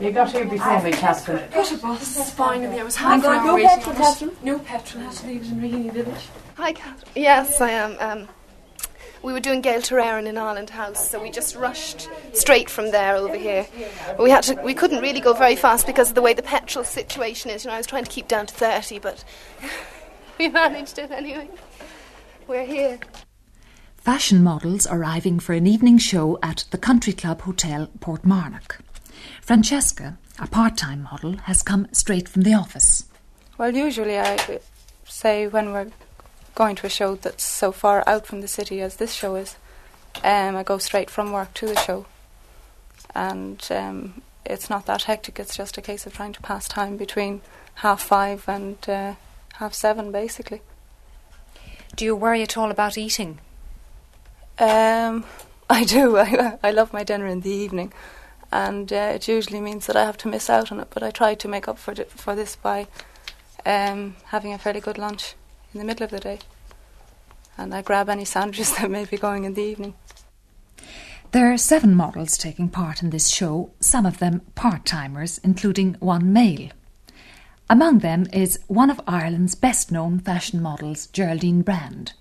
You got here before me, Catherine. Got a bus, it's fine, and there was half got an hour no waiting petrol, on it. Catherine? No petrol, had to leave it in Raheny village. Hi, Catherine. Yes, I am. Um, we were doing Gael Terrarin in Ireland House, so we just rushed straight from there over here. We had to. We couldn't really go very fast because of the way the petrol situation is. You know, I was trying to keep down to thirty, but we managed it anyway. We're here. Fashion models arriving for an evening show at the Country Club Hotel, Portmarnock. Francesca, a part time model, has come straight from the office. Well, usually I uh, say when we're going to a show that's so far out from the city as this show is, um, I go straight from work to the show. And um, it's not that hectic, it's just a case of trying to pass time between half five and uh, half seven, basically. Do you worry at all about eating? Um, I do. I, I love my dinner in the evening, and uh, it usually means that I have to miss out on it. But I try to make up for it, for this by um, having a fairly good lunch in the middle of the day, and I grab any sandwiches that may be going in the evening. There are seven models taking part in this show, some of them part timers, including one male. Among them is one of Ireland's best known fashion models, Geraldine Brand.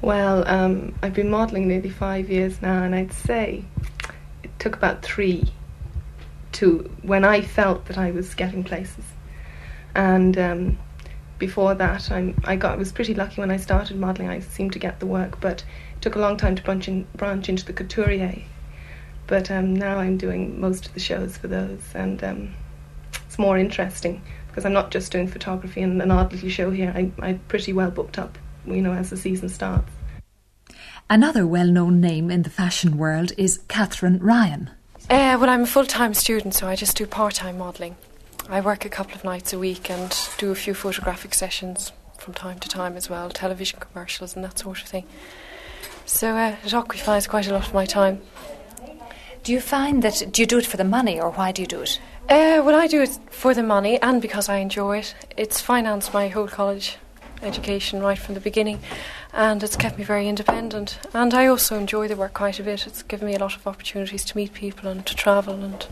Well, um, I've been modelling nearly five years now, and I'd say it took about three to when I felt that I was getting places. And um, before that, I'm, I got was pretty lucky when I started modelling. I seemed to get the work, but it took a long time to branch, in, branch into the couturier. But um, now I'm doing most of the shows for those, and um, it's more interesting because I'm not just doing photography and an odd little show here. I, I'm pretty well booked up, you know, as the season starts. Another well known name in the fashion world is Catherine Ryan. Uh, well, I'm a full time student, so I just do part time modelling. I work a couple of nights a week and do a few photographic sessions from time to time as well, television commercials and that sort of thing. So uh, it occupies quite a lot of my time. Do you find that do you do it for the money or why do you do it? Uh, well, I do it for the money and because I enjoy it. It's financed my whole college education right from the beginning, and it's kept me very independent. And I also enjoy the work quite a bit. It's given me a lot of opportunities to meet people and to travel, and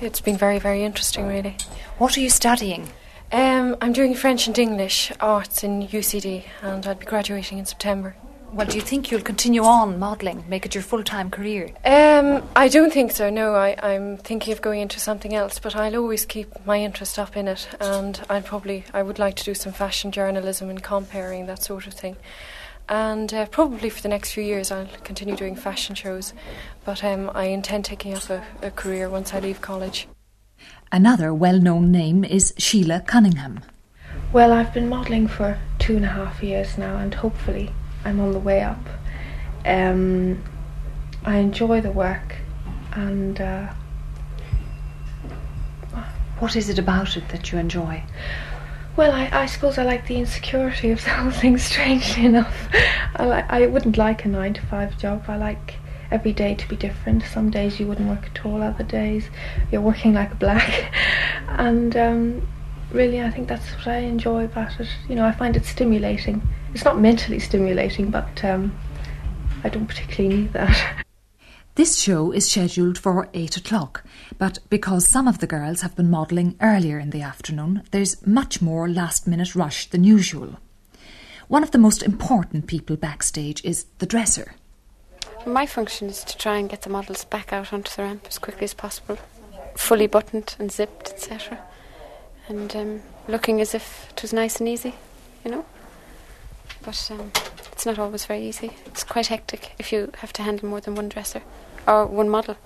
it's been very, very interesting, really. What are you studying? Um, I'm doing French and English arts in UCD, and I'll be graduating in September. Well, do you think you'll continue on modelling, make it your full time career? Um, I don't think so. No, I, I'm thinking of going into something else, but I'll always keep my interest up in it, and I'll probably I would like to do some fashion journalism and comparing that sort of thing. And uh, probably for the next few years, I'll continue doing fashion shows, but um, I intend taking up a, a career once I leave college. Another well known name is Sheila Cunningham. Well, I've been modelling for two and a half years now, and hopefully I'm on the way up. Um, I enjoy the work, and uh, What is it about it that you enjoy? well, I, I suppose I like the insecurity of the whole thing. Strangely enough, I like I wouldn't like a nine to five job. I like every day to be different. Some days you wouldn't work at all. Other days you're working like a black, and um, really, I think that's what I enjoy about it. You know, I find it stimulating. It's not mentally stimulating, but um, I don't particularly need that. This show is scheduled for 8 o'clock, but because some of the girls have been modelling earlier in the afternoon, there's much more last minute rush than usual. One of the most important people backstage is the dresser. My function is to try and get the models back out onto the ramp as quickly as possible, fully buttoned and zipped, etc. And um, looking as if it was nice and easy, you know. But um, it's not always very easy. It's quite hectic if you have to handle more than one dresser or one model.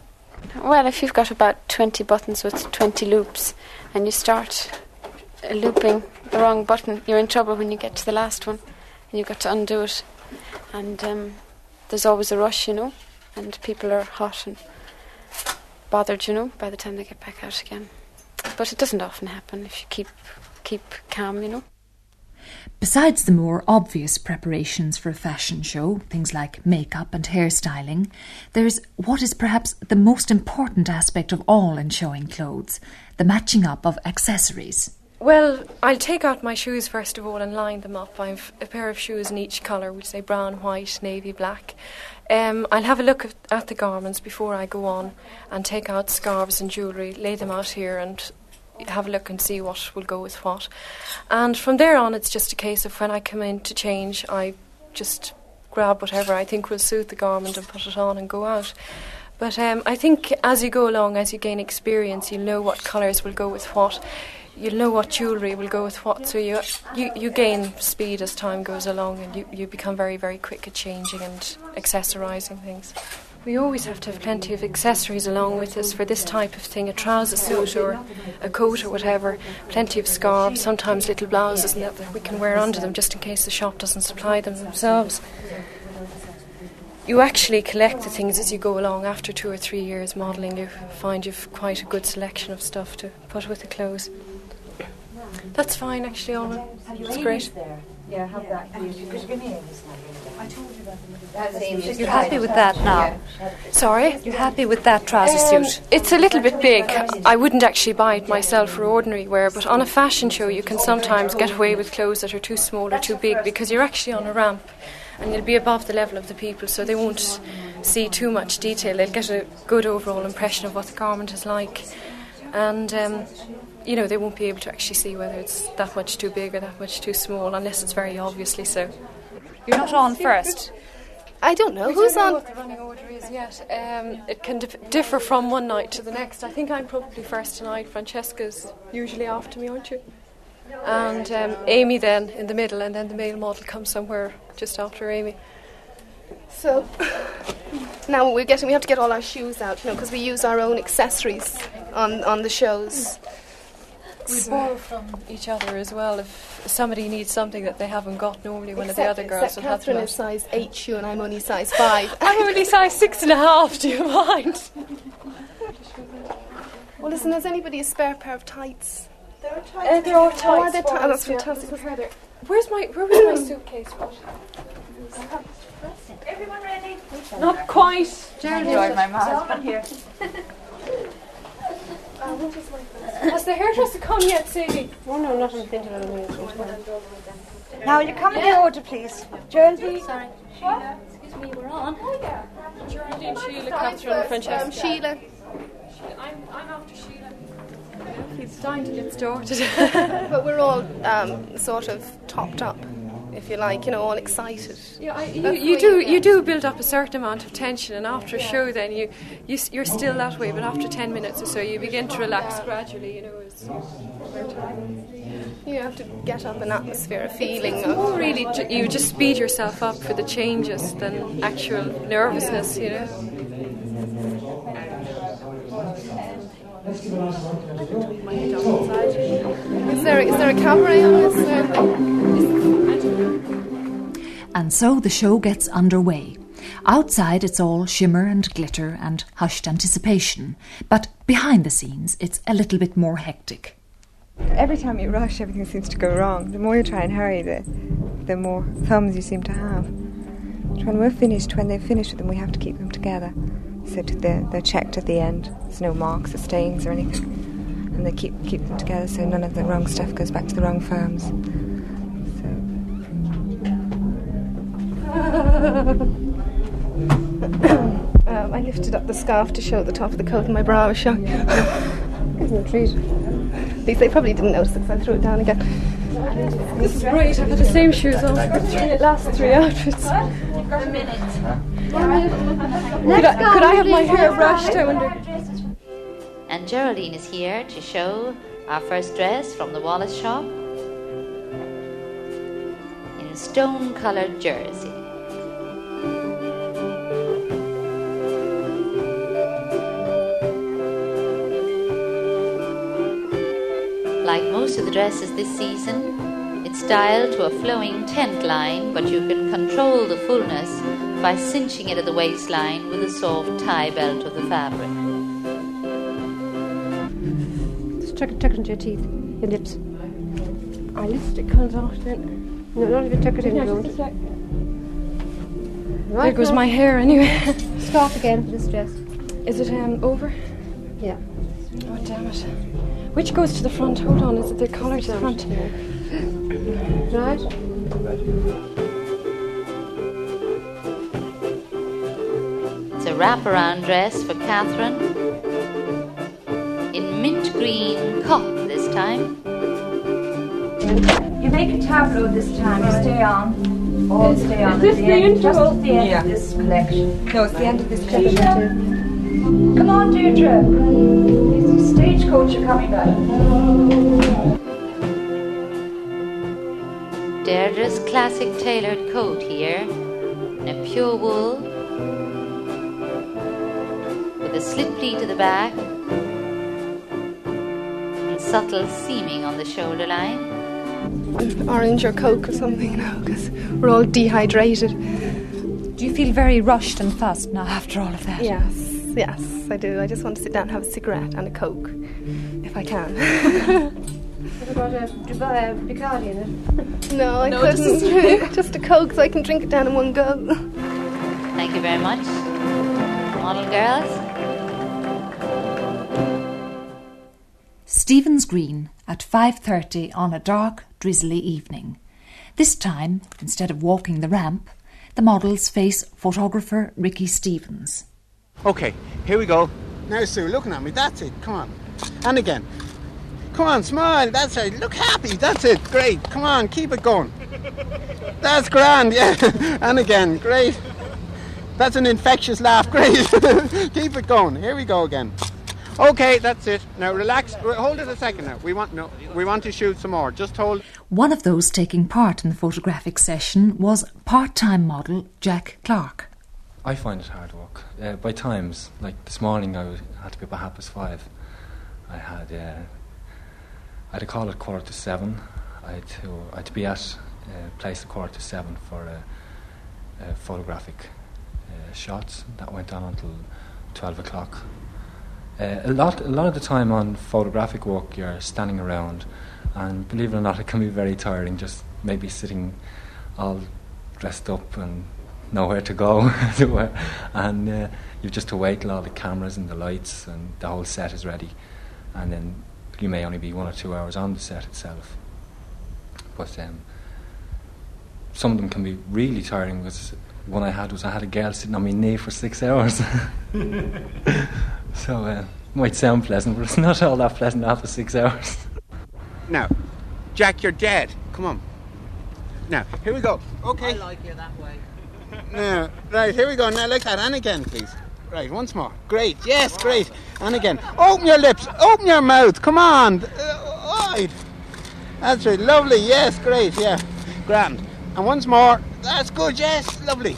Well, if you've got about 20 buttons with 20 loops and you start looping the wrong button, you're in trouble when you get to the last one and you've got to undo it. And um, there's always a rush, you know, and people are hot and bothered, you know, by the time they get back out again. But it doesn't often happen if you keep keep calm, you know. Besides the more obvious preparations for a fashion show, things like makeup and hairstyling, there's what is perhaps the most important aspect of all in showing clothes the matching up of accessories. Well, I'll take out my shoes first of all and line them up. I've a pair of shoes in each colour, which say brown, white, navy, black. Um, I'll have a look at, at the garments before I go on and take out scarves and jewellery, lay them out here and have a look and see what will go with what. And from there on, it's just a case of when I come in to change, I just grab whatever I think will suit the garment and put it on and go out. But um, I think as you go along, as you gain experience, you'll know what colours will go with what. You'll know what jewellery will go with what. So you, you, you gain speed as time goes along and you, you become very, very quick at changing and accessorising things. We always have to have plenty of accessories along with us for this type of thing a trouser suit or a coat or whatever. Plenty of scarves, sometimes little blouses and that, that we can wear under them just in case the shop doesn't supply them themselves. You actually collect the things as you go along. After two or three years modelling, you find you've quite a good selection of stuff to put with the clothes. That's fine, actually, Alma. It's great. Yeah, have that, please. You're happy with that now? Sorry? You're happy with that trouser Um, suit? it's a little bit big. I wouldn't actually buy it myself for ordinary wear, but on a fashion show, you can sometimes get away with clothes that are too small or too big because you're actually on a ramp and you'll be above the level of the people, so they won't see too much detail. They'll get a good overall impression of what the garment is like, and um, you know they won't be able to actually see whether it's that much too big or that much too small, unless it's very obviously so. You're not on first. I don't know We who's don't know on. what the running order is yet. Um, it can dif- differ from one night to the next. I think I'm probably first tonight. Francesca's usually after me, aren't you? And um, Amy then in the middle, and then the male model comes somewhere just after Amy. So now we're getting. We have to get all our shoes out, you know, because we use our own accessories on on the shows. We borrow from each other as well. If somebody needs something that they haven't got normally, one of the other girls except will have Catherine them. is size eight shoe, and I'm only size five. I'm only size six and a half. Do you mind? well, listen, has anybody a spare pair of tights? Uh, there are tights. Oh, are there for ti- us, oh, that's fantastic. This. Where's my Where was my suitcase? What? Everyone ready? Not quite. Enjoy my husband here. Has the hairdresser come yet, Sadie? Oh no, not on the internet. Now you come in the order, please. Jonesy. Sorry. Excuse me, we're on. Geraldine, Sheila, Catherine, Francesca. Um, Sheila. I'm, I'm after Sheila. It's time to get started. But we're all um, sort of topped up, if you like, you know, all excited. yeah, I, you, you do you do build up a certain amount of tension, and after a show, then you, you you're still that way. But after ten minutes or so, you begin to relax gradually. You know, You have to get up an atmosphere, a feeling It's of. really you just speed yourself up for the changes than actual nervousness. You know. Is there, is there a camera on this? And so the show gets underway. Outside, it's all shimmer and glitter and hushed anticipation, but behind the scenes, it's a little bit more hectic. Every time you rush, everything seems to go wrong. The more you try and hurry, the, the more thumbs you seem to have. But when we're finished, when they're finished with them, we have to keep them together. So they're, they're checked at the end. There's no marks or stains or anything. And they keep, keep them together so none of the wrong stuff goes back to the wrong firms. um, I lifted up the scarf to show the top of the coat and my bra was showing. Isn't it a treat? At least they probably didn't notice because I threw it down again. This is great. I've had the same shoes on for the three, last three outfits. Could I, could I have my hair brushed? I wonder. And Geraldine is here to show our first dress from the Wallace shop in stone colored jersey. Most of the dresses this season, it's styled to a flowing tent line, but you can control the fullness by cinching it at the waistline with a soft tie belt of the fabric. Just tuck, tuck it into your teeth, your lips. Our lipstick comes off then. No, not even tuck it in. Don't. There goes my hair anyway. Start again for this dress. Is it um, over? Yeah. Oh damn it! Which goes to the front? Hold on, is it the collar to the front? Right? It's a wraparound dress for Catherine. In mint green cop this time. You make a tableau this time. You stay on. All stay on. Is this the, the end, just interval? at the end Yeah. of this collection. No, it's the end of this collection. Come on, Deirdre. The stagecoach are coming back. Deirdre's classic tailored coat here, in a pure wool, with a slip pleat at the back, and subtle seaming on the shoulder line. Orange or Coke or something now because we're all dehydrated. Do you feel very rushed and fussed now after all of that? Yes, yes, I do. I just want to sit down and have a cigarette and a Coke if I can. What about a, Dubai, a Bacardi in no, I No, couldn't. just a- just a Coke so I can drink it down in one go. Thank you very much. Model girls. Stephen's Green at 5:30 on a dark, drizzly evening. This time, instead of walking the ramp, the models face photographer Ricky Stevens. Okay, here we go. Now, Sue, looking at me. That's it. Come on. And again. Come on, smile. That's it. Look happy. That's it. Great. Come on, keep it going. That's grand. Yeah. and again. Great. That's an infectious laugh. Great. keep it going. Here we go again. Okay, that's it. Now relax. Hold it a second. Now we want no. We want to shoot some more. Just hold. One of those taking part in the photographic session was part-time model Jack Clark. I find it hard work. Uh, by times, like this morning, I had to be up at half past five. I had uh, I had a call at quarter to seven. I had to I had to be at uh, place at quarter to seven for a, uh, photographic uh, shots. That went on until twelve o'clock. A lot a lot of the time on photographic work, you're standing around, and believe it or not, it can be very tiring. Just maybe sitting all dressed up and nowhere to go, as it were. And uh, you've just to wait till all the cameras and the lights and the whole set is ready. And then you may only be one or two hours on the set itself. But um, some of them can be really tiring. Was one I had was I had a girl sitting on my knee for six hours. so uh, might sound pleasant, but it's not all that pleasant after six hours. Now, Jack, you're dead. Come on. Now, here we go. Okay. I like you that way. Now, right, here we go. Now, like that. And again, please. Right, once more. Great. Yes, great. And again. Open your lips. Open your mouth. Come on. Uh. That's right. Lovely. Yes, great. Yeah. Grand. And once more. That's good. Yes, lovely.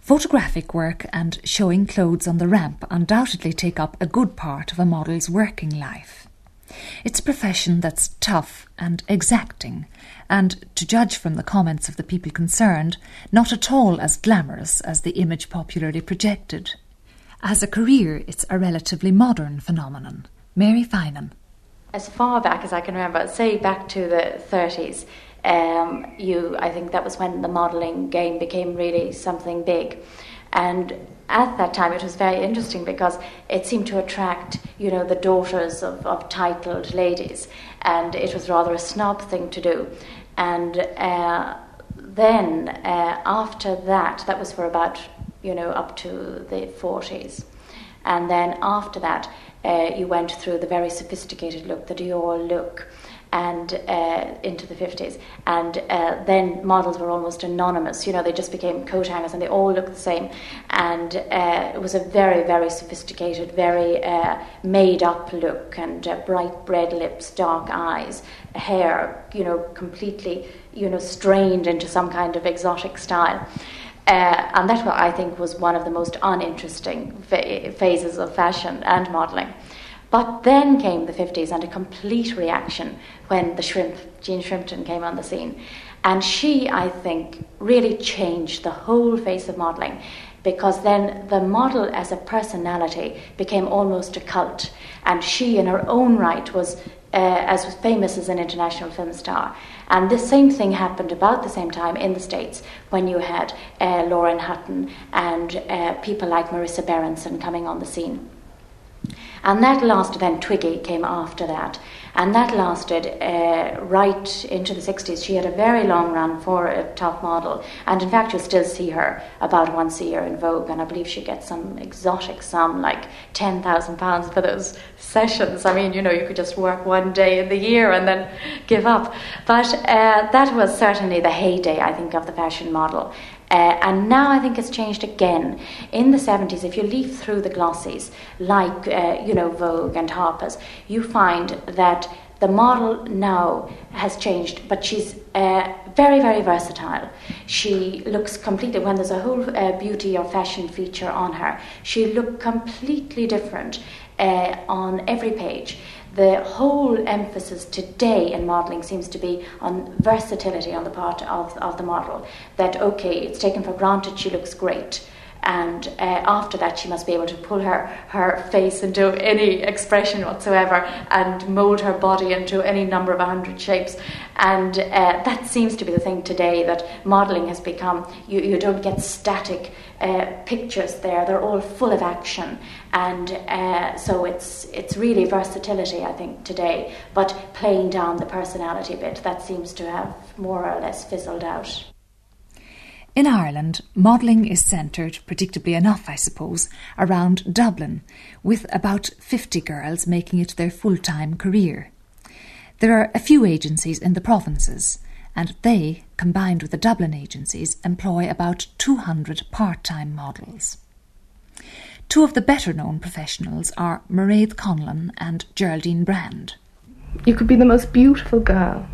Photographic work and showing clothes on the ramp undoubtedly take up a good part of a model's working life. It's a profession that's tough and exacting, and, to judge from the comments of the people concerned, not at all as glamorous as the image popularly projected. As a career, it's a relatively modern phenomenon. Mary Finan. as far back as I can remember, say back to the 30s, um, you, I think that was when the modelling game became really something big. And at that time, it was very interesting because it seemed to attract, you know, the daughters of, of titled ladies, and it was rather a snob thing to do. And uh, then uh, after that, that was for about, you know, up to the 40s. And then after that, uh, you went through the very sophisticated look, the Dior look, and uh, into the 50s. And uh, then models were almost anonymous. You know, they just became coat hangers and they all looked the same. And uh, it was a very, very sophisticated, very uh, made up look and uh, bright red lips, dark eyes, hair, you know, completely, you know, strained into some kind of exotic style. Uh, and that, I think, was one of the most uninteresting phases of fashion and modelling. But then came the 50s and a complete reaction when the shrimp, Jean Shrimpton, came on the scene. And she, I think, really changed the whole face of modelling because then the model as a personality became almost a cult. And she, in her own right, was uh, as famous as an international film star. And the same thing happened about the same time in the States when you had uh, Lauren Hutton and uh, people like Marisa Berenson coming on the scene. And that lasted, then Twiggy came after that. And that lasted uh, right into the 60s. She had a very long run for a top model. And in fact, you'll still see her about once a year in Vogue. And I believe she gets some exotic sum, like £10,000 for those sessions. I mean, you know, you could just work one day in the year and then give up. But uh, that was certainly the heyday, I think, of the fashion model. Uh, and now I think it's changed again. In the 70s, if you leaf through the glossies, like, uh, you know, Vogue and Harper's, you find that the model now has changed, but she's uh, very, very versatile. She looks completely, when there's a whole uh, beauty or fashion feature on her, she look completely different uh, on every page the whole emphasis today in modelling seems to be on versatility on the part of, of the model. That, okay, it's taken for granted she looks great. And uh, after that, she must be able to pull her, her face into any expression whatsoever and mold her body into any number of a hundred shapes. And uh, that seems to be the thing today that modelling has become. You, you don't get static uh, pictures there, they're all full of action and uh, so it's it's really versatility I think today, but playing down the personality bit that seems to have more or less fizzled out. In Ireland, modelling is centred, predictably enough, I suppose, around Dublin, with about 50 girls making it their full time career. There are a few agencies in the provinces, and they, combined with the Dublin agencies, employ about 200 part time models. Two of the better known professionals are Mairead Conlon and Geraldine Brand. You could be the most beautiful girl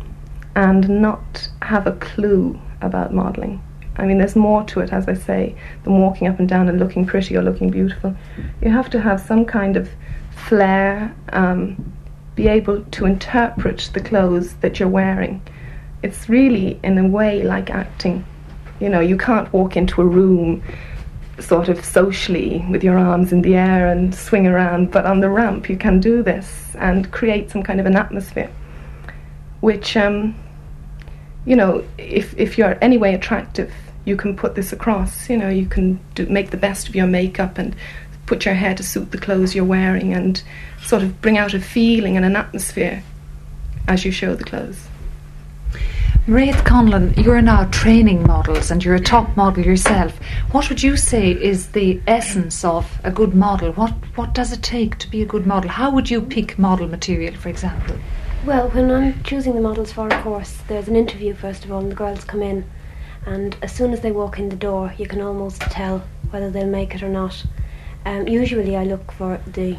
and not have a clue about modelling. I mean, there's more to it, as I say, than walking up and down and looking pretty or looking beautiful. You have to have some kind of flair, um, be able to interpret the clothes that you're wearing. It's really, in a way, like acting. You know, you can't walk into a room sort of socially with your arms in the air and swing around, but on the ramp you can do this and create some kind of an atmosphere, which, um, you know, if, if you're anyway attractive, you can put this across. You know, you can do, make the best of your makeup and put your hair to suit the clothes you're wearing and sort of bring out a feeling and an atmosphere as you show the clothes. Mairead Conlon, you're now training models and you're a top model yourself. What would you say is the essence of a good model? What what does it take to be a good model? How would you pick model material, for example? Well, when I'm choosing the models for a course, there's an interview first of all, and the girls come in, and as soon as they walk in the door, you can almost tell whether they'll make it or not. Um, usually, I look for the, you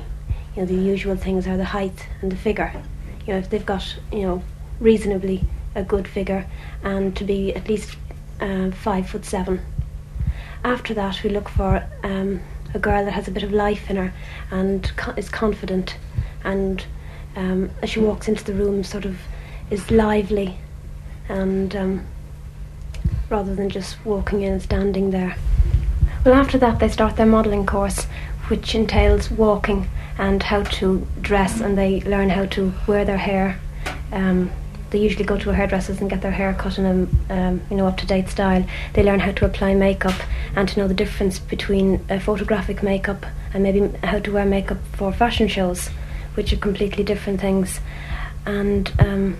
know, the usual things are the height and the figure. You know, if they've got, you know, reasonably a good figure and to be at least uh, five foot seven. After that, we look for um, a girl that has a bit of life in her and co- is confident, and um, as she walks into the room, sort of is lively, and um, rather than just walking in and standing there. Well, after that, they start their modelling course, which entails walking and how to dress, and they learn how to wear their hair. Um, they usually go to a hairdresser's and get their hair cut in a um, you know up to date style. They learn how to apply makeup and to know the difference between a photographic makeup and maybe how to wear makeup for fashion shows, which are completely different things. And um,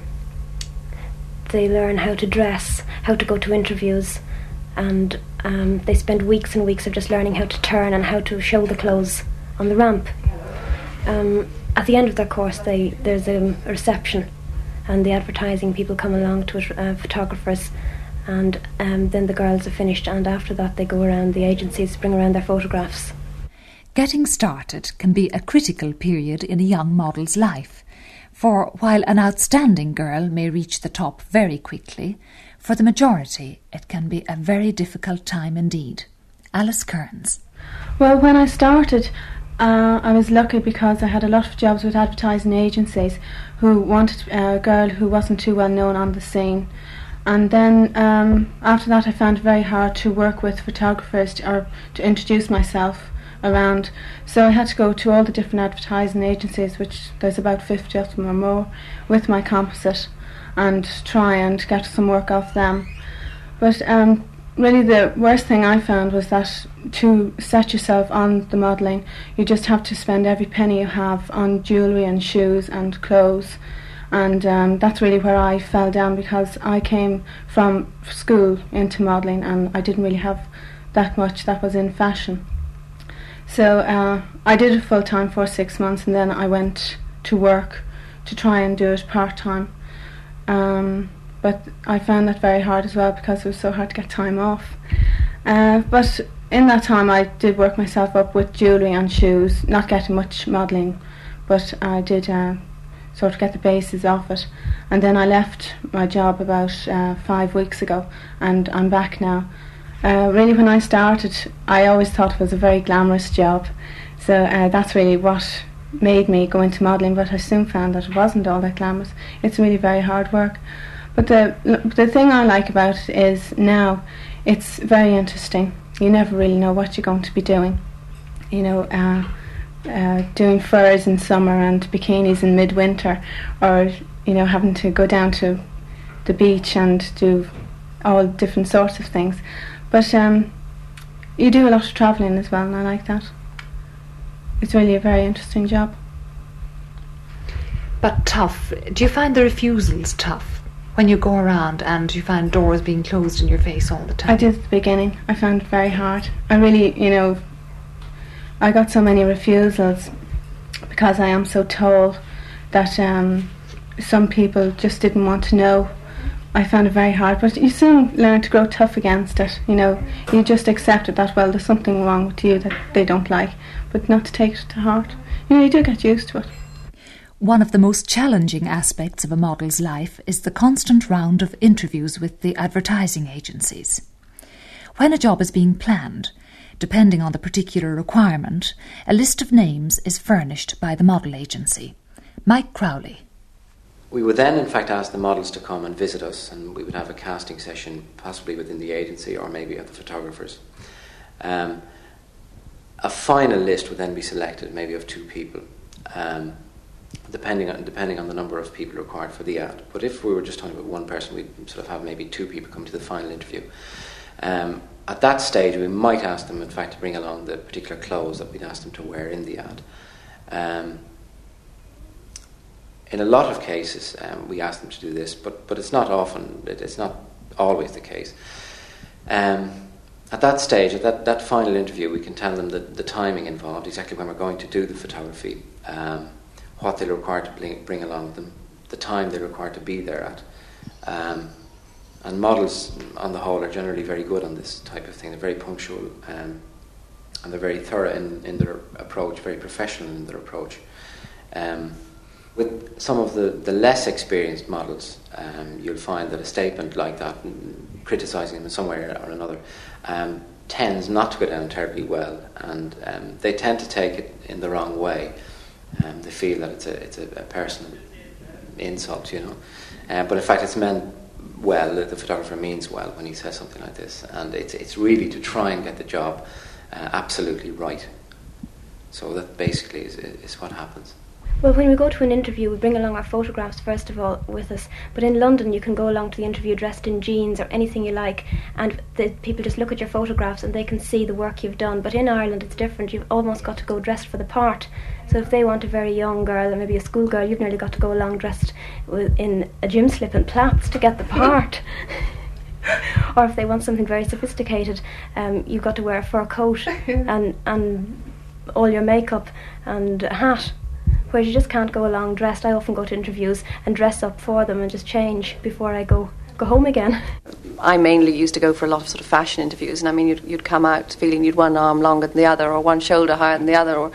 they learn how to dress, how to go to interviews, and um, they spend weeks and weeks of just learning how to turn and how to show the clothes on the ramp. Um, at the end of their course, they there's a reception and the advertising people come along to it, uh, photographers, and um, then the girls are finished, and after that they go around the agencies, bring around their photographs. Getting started can be a critical period in a young model's life, for while an outstanding girl may reach the top very quickly, for the majority it can be a very difficult time indeed. Alice Kearns. Well, when I started, uh, I was lucky because I had a lot of jobs with advertising agencies who wanted a girl who wasn't too well known on the scene. And then um, after that, I found it very hard to work with photographers to, or to introduce myself around. So I had to go to all the different advertising agencies, which there's about 50 of them or more, with my composite and try and get some work off them. But um, really the worst thing I found was that to set yourself on the modelling, you just have to spend every penny you have on jewellery and shoes and clothes. And um, that's really where I fell down because I came from school into modelling and I didn't really have that much that was in fashion. So uh, I did it full time for six months and then I went to work to try and do it part time. Um, but I found that very hard as well because it was so hard to get time off. Uh, but in that time, I did work myself up with jewellery and shoes, not getting much modelling, but I did uh, sort of get the basis of it. And then I left my job about uh, five weeks ago, and I'm back now. Uh, really, when I started, I always thought it was a very glamorous job, so uh, that's really what made me go into modelling. But I soon found that it wasn't all that glamorous. It's really very hard work. But the the thing I like about it is now it's very interesting. You never really know what you're going to be doing. You know, uh, uh, doing furs in summer and bikinis in midwinter, or you know, having to go down to the beach and do all different sorts of things. But um, you do a lot of travelling as well, and I like that. It's really a very interesting job. But tough. Do you find the refusals tough? When you go around and you find doors being closed in your face all the time? I did at the beginning. I found it very hard. I really, you know, I got so many refusals because I am so tall that um, some people just didn't want to know. I found it very hard, but you soon learn to grow tough against it. You know, you just accept it that well, there's something wrong with you that they don't like, but not to take it to heart. You know, you do get used to it. One of the most challenging aspects of a model's life is the constant round of interviews with the advertising agencies. When a job is being planned, depending on the particular requirement, a list of names is furnished by the model agency. Mike Crowley. We would then, in fact, ask the models to come and visit us, and we would have a casting session, possibly within the agency or maybe at the photographers. Um, a final list would then be selected, maybe of two people. Um, depending on depending on the number of people required for the ad. But if we were just talking about one person, we'd sort of have maybe two people come to the final interview. Um, at that stage, we might ask them, in fact, to bring along the particular clothes that we'd ask them to wear in the ad. Um, in a lot of cases, um, we ask them to do this, but, but it's not often, it, it's not always the case. Um, at that stage, at that, that final interview, we can tell them the, the timing involved, exactly when we're going to do the photography. What they're required to bring along with them, the time they're required to be there at. Um, and models, on the whole, are generally very good on this type of thing. They're very punctual um, and they're very thorough in, in their approach, very professional in their approach. Um, with some of the, the less experienced models, um, you'll find that a statement like that, criticising them in some way or another, um, tends not to go down terribly well, and um, they tend to take it in the wrong way. Um, they feel that it's a it's a, a personal insult, you know. Uh, but in fact, it's meant well. The, photographer means well when he says something like this, and it's it's really to try and get the job uh, absolutely right. So that basically is, is what happens. Well, when we go to an interview, we bring along our photographs first of all with us. But in London, you can go along to the interview dressed in jeans or anything you like, and the people just look at your photographs and they can see the work you've done. But in Ireland, it's different. You've almost got to go dressed for the part. So if they want a very young girl or maybe a schoolgirl, you've nearly got to go along dressed in a gym slip and plaits to get the part. or if they want something very sophisticated, um, you've got to wear a fur coat and and all your makeup and a hat where you just can't go along dressed. I often go to interviews and dress up for them and just change before I go go home again. I mainly used to go for a lot of sort of fashion interviews, and I mean, you'd, you'd come out feeling you'd one arm longer than the other, or one shoulder higher than the other, or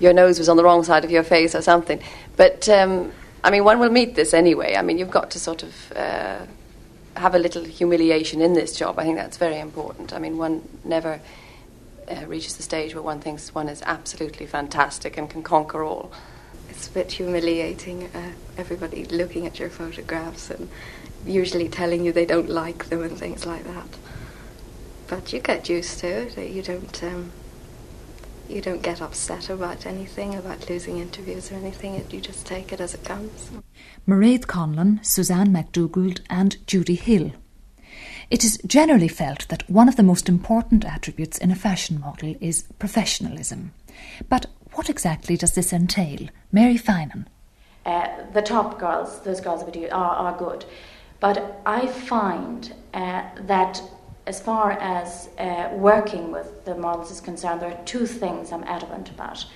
your nose was on the wrong side of your face, or something. But um, I mean, one will meet this anyway. I mean, you've got to sort of uh, have a little humiliation in this job. I think that's very important. I mean, one never uh, reaches the stage where one thinks one is absolutely fantastic and can conquer all. It's a bit humiliating, uh, everybody looking at your photographs and usually telling you they don't like them and things like that. But you get used to it. You don't. Um, you don't get upset about anything, about losing interviews or anything. You just take it as it comes. Mairead Conlon, Suzanne MacDougall, and Judy Hill It is generally felt that one of the most important attributes in a fashion model is professionalism. But what exactly does this entail? Mary Finan. Uh, the top girls, those girls we do, are, are good. But I find uh, that as far as uh, working with the models is concerned, there are two things I'm adamant about.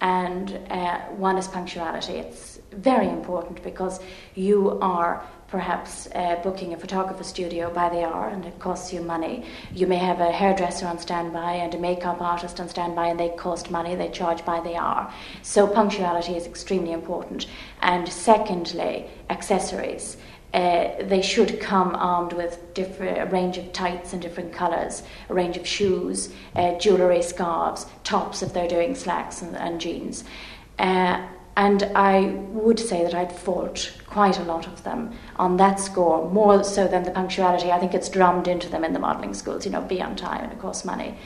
And uh, one is punctuality. It's very important because you are perhaps uh, booking a photographer studio by the hour and it costs you money. You may have a hairdresser on standby and a makeup artist on standby and they cost money, they charge by the hour. So punctuality is extremely important. And secondly, accessories. Uh, they should come armed with a range of tights in different colours, a range of shoes, uh, jewellery, scarves, tops if they're doing slacks and, and jeans. And I would say that I'd fault quite a lot of them on that score, more so than the punctuality. I think it's drummed into them in the modelling schools, you know, be on time and it costs money.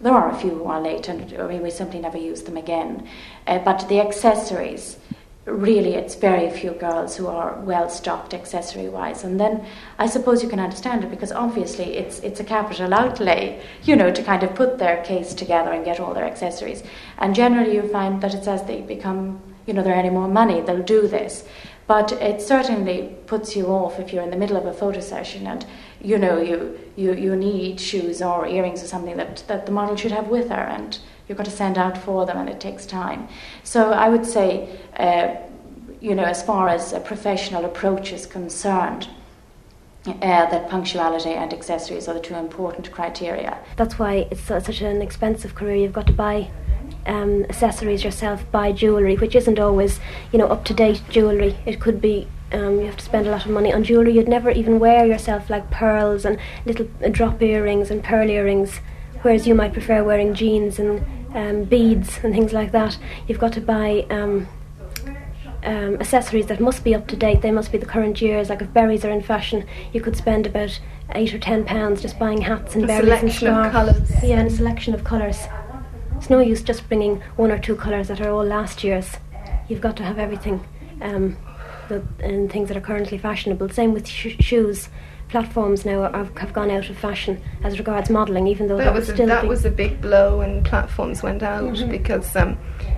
There are a few who are late, and I mean, we simply never use them again. Uh, but the accessories, really, it's very few girls who are well stocked accessory wise. And then I suppose you can understand it because obviously it's, it's a capital outlay, you know, to kind of put their case together and get all their accessories. And generally, you find that it's as they become you know, they're earning more money, they'll do this. But it certainly puts you off if you're in the middle of a photo session and you know you, you, you need shoes or earrings or something that, that the model should have with her and you've got to send out for them and it takes time. So I would say, uh, you know, as far as a professional approach is concerned, uh, that punctuality and accessories are the two important criteria. That's why it's such an expensive career. You've got to buy um, accessories yourself, buy jewellery, which isn't always, you know, up to date jewellery. It could be um, you have to spend a lot of money on jewellery you'd never even wear yourself, like pearls and little uh, drop earrings and pearl earrings, whereas you might prefer wearing jeans and um, beads and things like that. You've got to buy um, um, accessories that must be up to date. They must be the current years. Like if berries are in fashion, you could spend about eight or ten pounds just buying hats and a berries and scarves. Yeah, and a selection of colours. It's no use just bringing one or two colours that are all last year's. You've got to have everything um, the, and things that are currently fashionable. Same with sh- shoes. Platforms now are, have gone out of fashion as regards modelling, even though that was still a, that big- was a big blow when platforms went out Mhm. because um,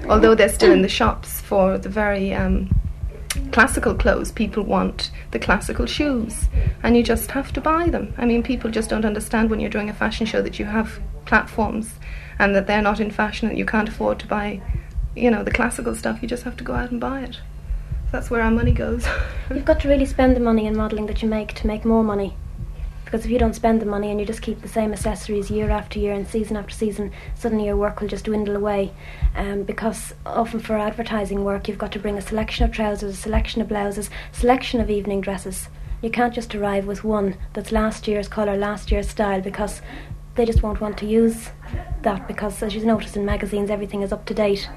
although they're still in the shops for the very um, classical clothes, people want the classical shoes, and you just have to buy them. I mean, people just don't understand when you're doing a fashion show that you have platforms and that they're not in fashion and you can't afford to buy, you know, the classical stuff. You just have to go out and buy it. That's where our money goes. You've got to really spend the money in modelling that you make to make more money. Because if you don't spend the money and you just keep the same accessories year after year and season after season, suddenly your work will just dwindle away. Um, because often for advertising work, you've got to bring a selection of trousers, a selection of blouses, selection of evening dresses. You can't just arrive with one that's last year's colour, last year's style, because they just won't want to use that. Because as you notice in magazines, everything is up to date.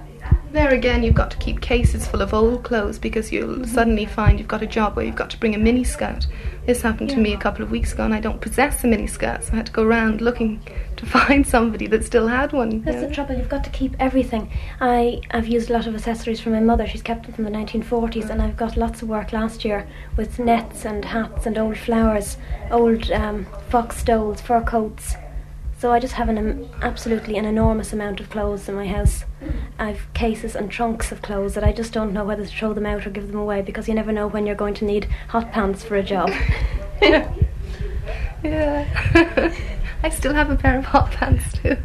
There again, you've got to keep cases full of old clothes because you'll suddenly find you've got a job where you've got to bring a mini skirt. This happened to me a couple of weeks ago, and I don't possess a mini skirt, so I had to go around looking to find somebody that still had one. you That's know. the trouble. You've got to keep everything. I I've used a lot of accessories from my mother. She's kept them from the 1940s, and I've got lots of work last year with nets and hats and old flowers, old um, fox stoles, fur coats. So I just have an um, absolutely an enormous amount of clothes in my house. I've cases and trunks of clothes that I just don't know whether to throw them out or give them away because you never know when you're going to need hot pants for a job. Yeah. I still have a pair of hot pants too.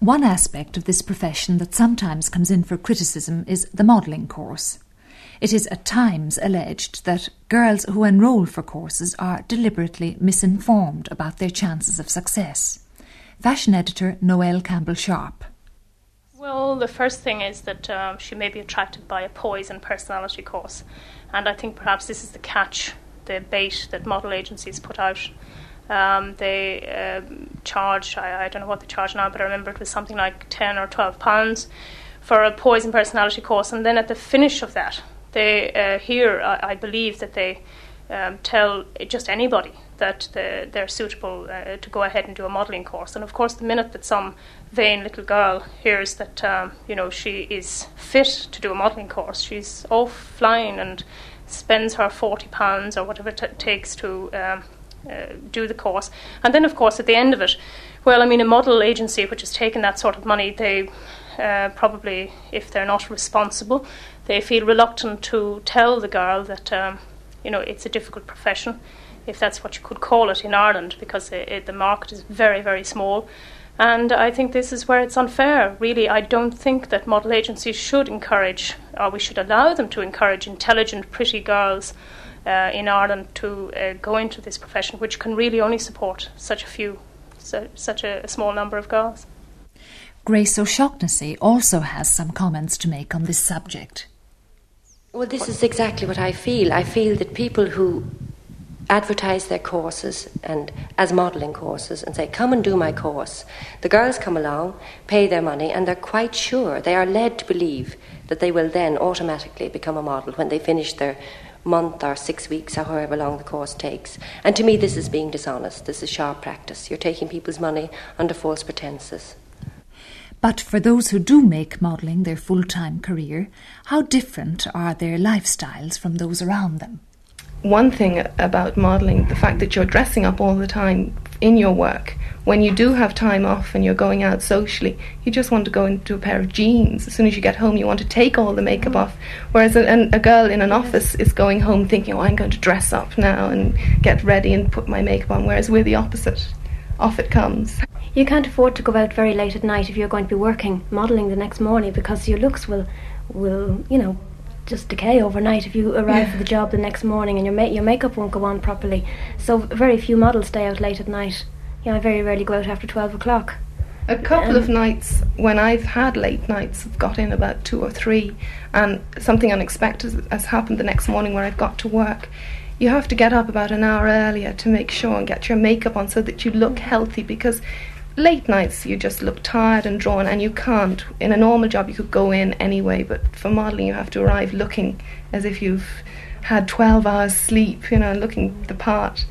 One aspect of this profession that sometimes comes in for criticism is the modelling course. It is at times alleged that girls who enrol for courses are deliberately misinformed about their chances of success. Fashion editor Noelle Campbell Sharp. Well, the first thing is that um, she may be attracted by a poise and personality course, and I think perhaps this is the catch, the bait that model agencies put out. Um, they um, charge, I, I don't know what they charge now, but I remember it was something like 10 or 12 pounds for a poise and personality course, and then at the finish of that, they uh, here, I, I believe that they um, tell just anybody that the, they're suitable uh, to go ahead and do a modelling course. And of course, the minute that some vain little girl hears that um, you know she is fit to do a modelling course, she's off flying and spends her forty pounds or whatever it takes to um, uh, do the course. And then, of course, at the end of it, well, I mean, a model agency which has taken that sort of money, they uh, probably, if they're not responsible, they feel reluctant to tell the girl that, um, you know, it's a difficult profession, if that's what you could call it in Ireland, because it, it, the market is very, very small. And I think this is where it's unfair. Really, I don't think that model agencies should encourage, or we should allow them to encourage intelligent, pretty girls uh, in Ireland to uh, go into this profession, which can really only support such a few, so, such a, a small number of girls. Grace O'Shaughnessy also has some comments to make on this subject. Well, this is exactly what I feel. I feel that people who advertise their courses and as modelling courses and say, Come and do my course. The girls come along, pay their money, and they're quite sure, they are led to believe that they will then automatically become a model when they finish their month or six weeks or however long the course takes. And to me, this is being dishonest. This is sharp practice. You're taking people's money under false pretences. But for those who do make modelling their full time career, how different are their lifestyles from those around them? One thing about modelling, the fact that you're dressing up all the time in your work, when you do have time off and you're going out socially, you just want to go into a pair of jeans. As soon as you get home, you want to take all the makeup off. Whereas a, a girl in an office is going home thinking, oh, I'm going to dress up now and get ready and put my makeup on. Whereas we're the opposite. Off it comes. You can't afford to go out very late at night if you're going to be working, modelling the next morning because your looks will, will you know, just decay overnight if you arrive yeah. for the job the next morning and your ma- your makeup won't go on properly. So very few models stay out late at night. You know, I very rarely go out after twelve o'clock. A couple um, of nights when I've had late nights, I've got in about two or three, and something unexpected has happened the next morning where I've got to work. You have to get up about an hour earlier to make sure and get your makeup on so that you look healthy because late nights you just look tired and drawn and you can't. In a normal job you could go in anyway but for modeling you have to arrive looking as if you've had 12 hours sleep you know looking the part.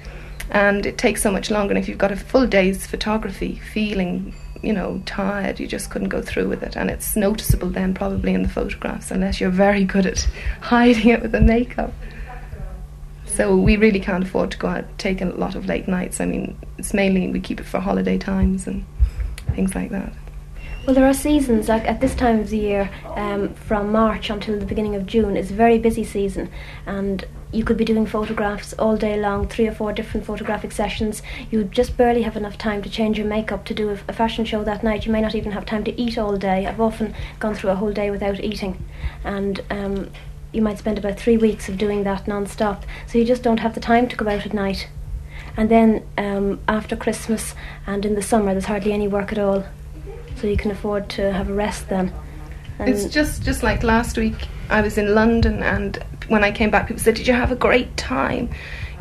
And it takes so much longer and if you've got a full day's photography feeling you know tired you just couldn't go through with it. And it's noticeable then probably in the photographs unless you're very good at hiding it with the makeup so we really can't afford to go out taking a lot of late nights. I mean, it's mainly we keep it for holiday times and things like that. Well, there are seasons like at this time of the year, um, from March until the beginning of June, is a very busy season, and you could be doing photographs all day long, three or four different photographic sessions. You just barely have enough time to change your makeup to do a, a, fashion show that night. You may not even have time to eat all day. I've often gone through a whole day without eating, and um, you might spend about three weeks of doing that non-stop. So you just don't have the time to go out at night. And then um, after Christmas and in the summer there's hardly any work at all. So you can afford to have a rest then. And it's just just like last week I was in London and when I came back people said did you have a great time?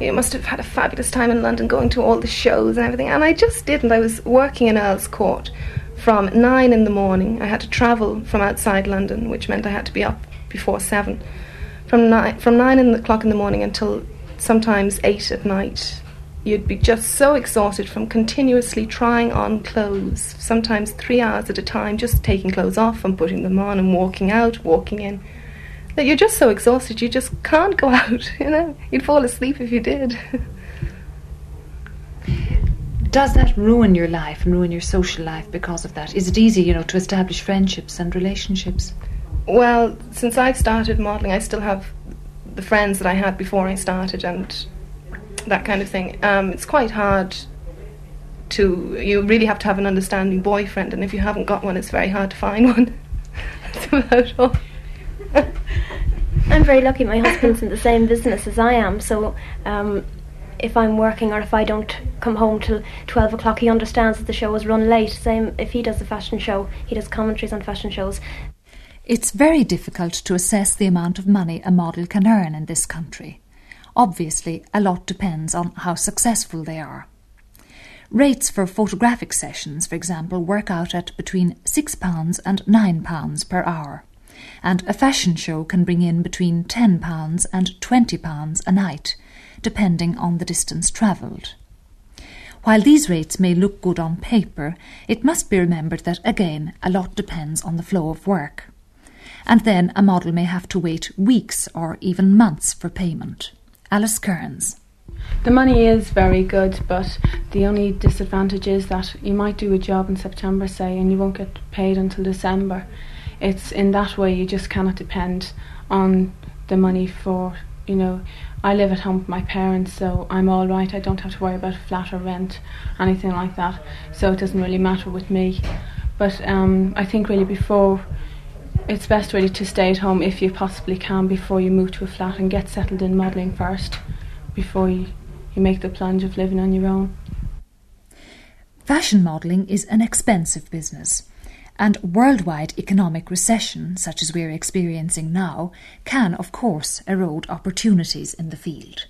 You must have had a fabulous time in London going to all the shows and everything. And I just didn't. I was working in Earl's Court from nine in the morning. I had to travel from outside London which meant I had to be up before seven. From nine, from nine in the clock in the morning until sometimes eight at night, you'd be just so exhausted from continuously trying on clothes, sometimes three hours at a time, just taking clothes off and putting them on and walking out, walking in. That you're just so exhausted, you just can't go out. You know, you'd fall asleep if you did. Does that ruin your life and ruin your social life because of that? Is it easy, you know, to establish friendships and relationships? Well, since I've started modelling, I still have the friends that I had before I started and that kind of thing. Um, it's quite hard to. You really have to have an understanding boyfriend, and if you haven't got one, it's very hard to find one. That's about all. I'm very lucky. My husband's in the same business as I am, so um, if I'm working or if I don't come home till 12 o'clock, he understands that the show is run late. Same if he does a fashion show, he does commentaries on fashion shows. It's very difficult to assess the amount of money a model can earn in this country. Obviously, a lot depends on how successful they are. Rates for photographic sessions, for example, work out at between £6 and £9 per hour, and a fashion show can bring in between £10 and £20 a night, depending on the distance travelled. While these rates may look good on paper, it must be remembered that, again, a lot depends on the flow of work and then a model may have to wait weeks or even months for payment. Alice Kearns. The money is very good, but the only disadvantage is that you might do a job in September, say, and you won't get paid until December. It's in that way you just cannot depend on the money for, you know, I live at home with my parents, so I'm all right. I don't have to worry about flat or rent, anything like that. So it doesn't really matter with me. But um, I think really before it's best really to stay at home if you possibly can before you move to a flat and get settled in modelling first before you, you make the plunge of living on your own. Fashion modelling is an expensive business, and worldwide economic recession, such as we're experiencing now, can, of course, erode opportunities in the field.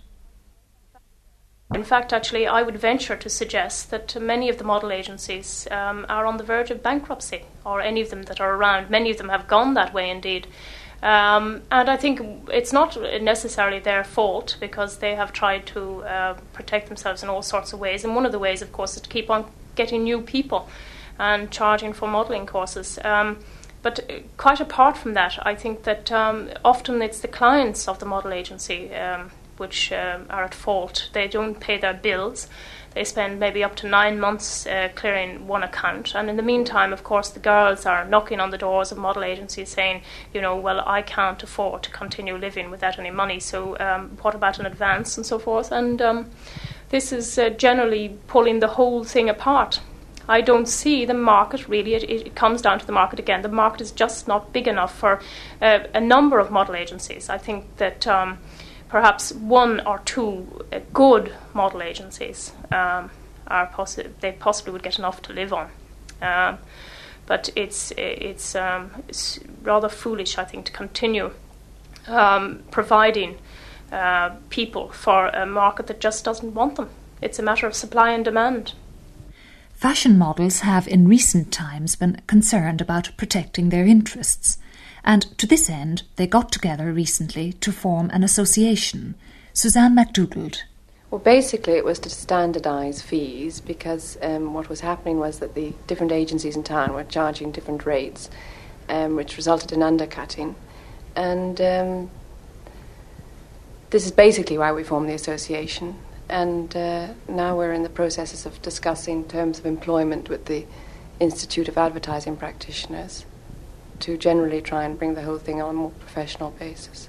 In fact, actually, I would venture to suggest that many of the model agencies um, are on the verge of bankruptcy, or any of them that are around. Many of them have gone that way indeed. Um, and I think it's not necessarily their fault because they have tried to uh, protect themselves in all sorts of ways. And one of the ways, of course, is to keep on getting new people and charging for modelling courses. Um, but uh, quite apart from that, I think that um, often it's the clients of the model agency um, which um, are at fault. They don't pay their bills. They spend maybe up to nine months uh, clearing one account, and in the meantime, of course, the girls are knocking on the doors of model agencies saying, you know, well, I can't afford to continue living without any money, so um, what about an advance and so forth? And um, this is uh, generally pulling the whole thing apart. I don't see the market really. It, it, comes down to the market again. The market is just not big enough for uh, a number of model agencies. I think that um, perhaps one or two uh, good model agencies um, are possi- they possibly would get enough to live on. Um, but it's it's, um, it's, rather foolish, I think, to continue um, providing uh, people for a market that just doesn't want them. It's a matter of supply and demand. Fashion models have in recent times been concerned about protecting their interests and to this end they got together recently to form an association. Suzanne MacDougald. Well, basically, it was to standardise fees because um, what was happening was that the different agencies in town were charging different rates, um, which resulted in undercutting. And um, this is basically why we formed the association. And uh, now we're in the processes of discussing terms of employment with the Institute of Advertising Practitioners to generally try and bring the whole thing on a more professional basis.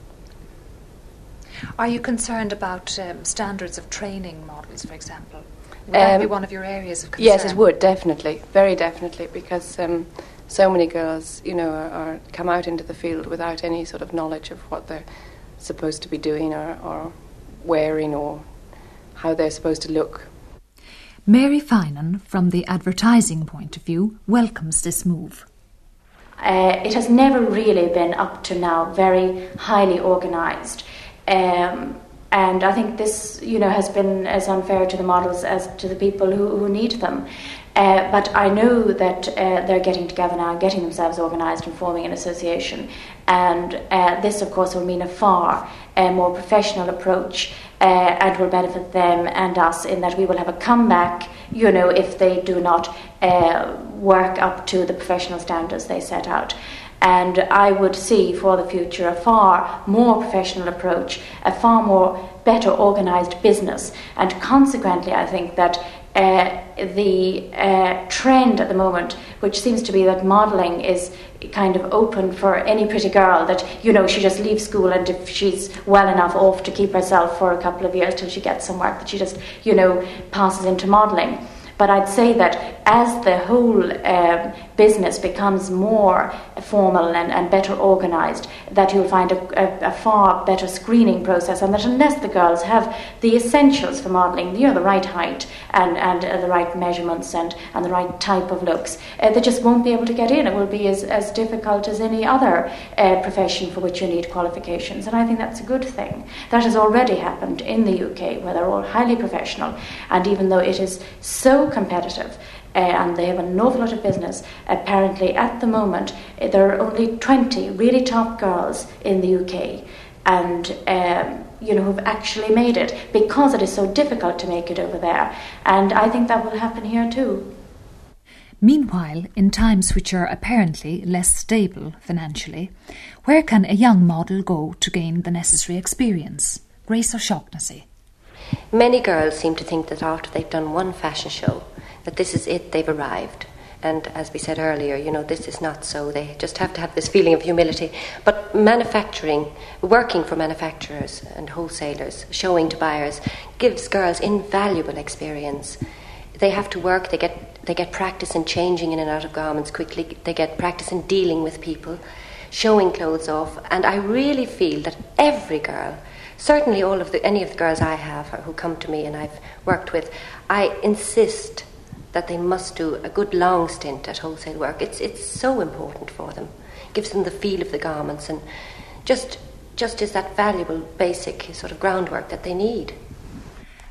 Are you concerned about um, standards of training models, for example? Would um, that be um, one of your areas of concern? Yes, it would definitely, very definitely, because um, so many girls, you know, are, are, come out into the field without any sort of knowledge of what they're supposed to be doing or, or wearing or how they're supposed to look. Mary Finan, from the advertising point of view, welcomes this move. Uh, it has never really been up to now very highly organised. Um, and I think this, you know, has been as unfair to the models as to the people who, who need them. Uh, but I know that uh, they're getting together now, getting themselves organised and forming an association. And uh, this, of course, will mean a far uh, more professional approach uh, and will benefit them and us in that we will have a comeback, you know, if they do not uh, work up to the professional standards they set out. And I would see for the future a far more professional approach, a far more better organised business. And consequently, I think that uh, the uh, trend at the moment, which seems to be that modelling is kind of open for any pretty girl, that, you know, she just leaves school and if she's well enough off to keep herself for a couple of years till she gets some work, that she just, you know, passes into modelling. But I'd say that as the whole um, business becomes more formal and, and better organised, that you'll find a, a, a, far better screening process, and that unless the girls have the essentials for modelling, you know, the right height and, and uh, the right measurements and, and the right type of looks, uh, they just won't be able to get in. It will be as, as difficult as any other uh, profession for which you need qualifications, and I think that's a good thing. That has already happened in the UK, where they're all highly professional, and even though it is so competitive. Uh, and they have an awful lot of business. Apparently, at the moment, uh, there are only 20 really top girls in the UK, and um, you know who've actually made it because it is so difficult to make it over there. And I think that will happen here too. Meanwhile, in times which are apparently less stable financially, where can a young model go to gain the necessary experience? Grace O'Shaughnessy. Many girls seem to think that after they've done one fashion show, that this is it, they've arrived. And as we said earlier, you know, this is not so. They just have to have this feeling of humility. But manufacturing, working for manufacturers and wholesalers, showing to buyers, gives girls invaluable experience. They have to work, they get, they get practice in changing in and out of garments quickly, they get practice in dealing with people, showing clothes off. And I really feel that every girl, certainly all of the, any of the girls I have who come to me and I've worked with, I insist that they must do a good long stint at wholesale work. It's, it's so important for them. It gives them the feel of the garments and just, just is that valuable basic sort of groundwork that they need.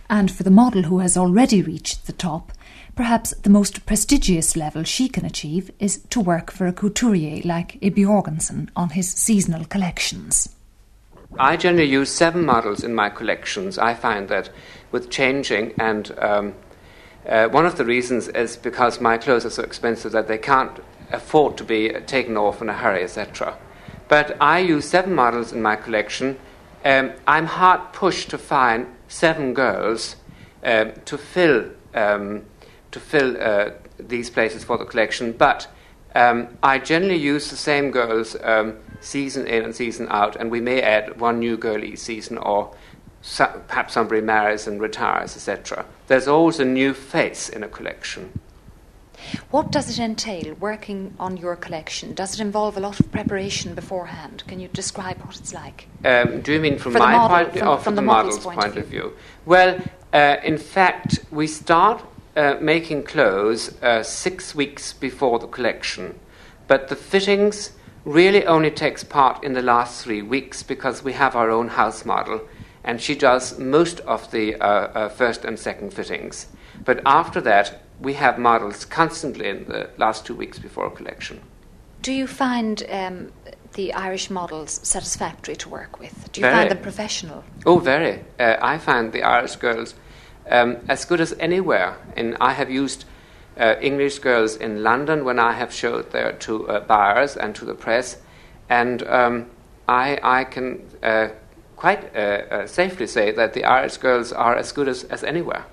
And for the model who has already reached the top, perhaps the most prestigious level she can achieve is to work for a couturier like Ibi Jorgensen on his seasonal collections. I generally use seven models in my collections. I find that with changing and um, uh, one of the reasons is because my clothes are so expensive that they can't afford to be taken off in a hurry, etc. But I use seven models in my collection. Um, I'm hard pushed to find seven girls uh, to fill um, to fill uh, these places for the collection. But um, I generally use the same girls um, season in and season out, and we may add one new girl each season or so, perhaps somebody marries and retires, etc. There's always a new face in a collection. What does it entail working on your collection? Does it involve a lot of preparation beforehand? Can you describe what it's like? Um, do you mean from my model, point from, or from from the the model's model's point of of view? Well, uh, in fact, we start uh, making clothes uh, six weeks before the collection, but the fittings really only takes part in the last three weeks because we have our own house model and she does most of the uh, uh, first and second fittings. But after that, we have models constantly in the last two weeks before a collection. Do you find um, the Irish models satisfactory to work with? Do you Very. find them professional? Oh, very. Uh, I find the Irish girls um, as good as anywhere. And I have used uh, English girls in London when I have showed there to uh, buyers and to the press, and um, I, I can uh, quite uh, uh, safely say that the Irish girls are as good as, as anywhere.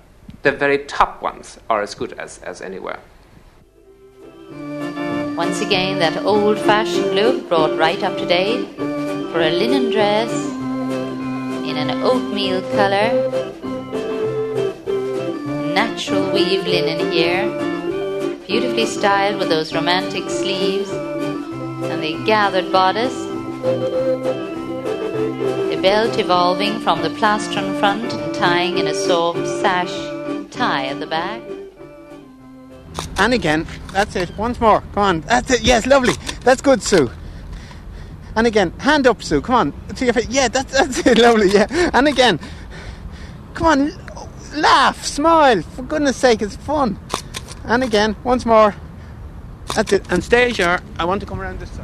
The very top ones are as good as, as anywhere. Once again, that old fashioned look brought right up to date for a linen dress in an oatmeal color. Natural weave linen here, beautifully styled with those romantic sleeves and the gathered bodice. Belt evolving from the plastron front and tying in a soft sash tie at the back. And again. That's it. Once more. Come on. That's it. Yes, lovely. That's good, Sue. And again. Hand up, Sue. Come on. To your face. Yeah, that's, that's it. Lovely. Yeah. And again. Come on. Laugh. Smile. For goodness sake, it's fun. And again. Once more. That's it. And stay sure. I want to come around this.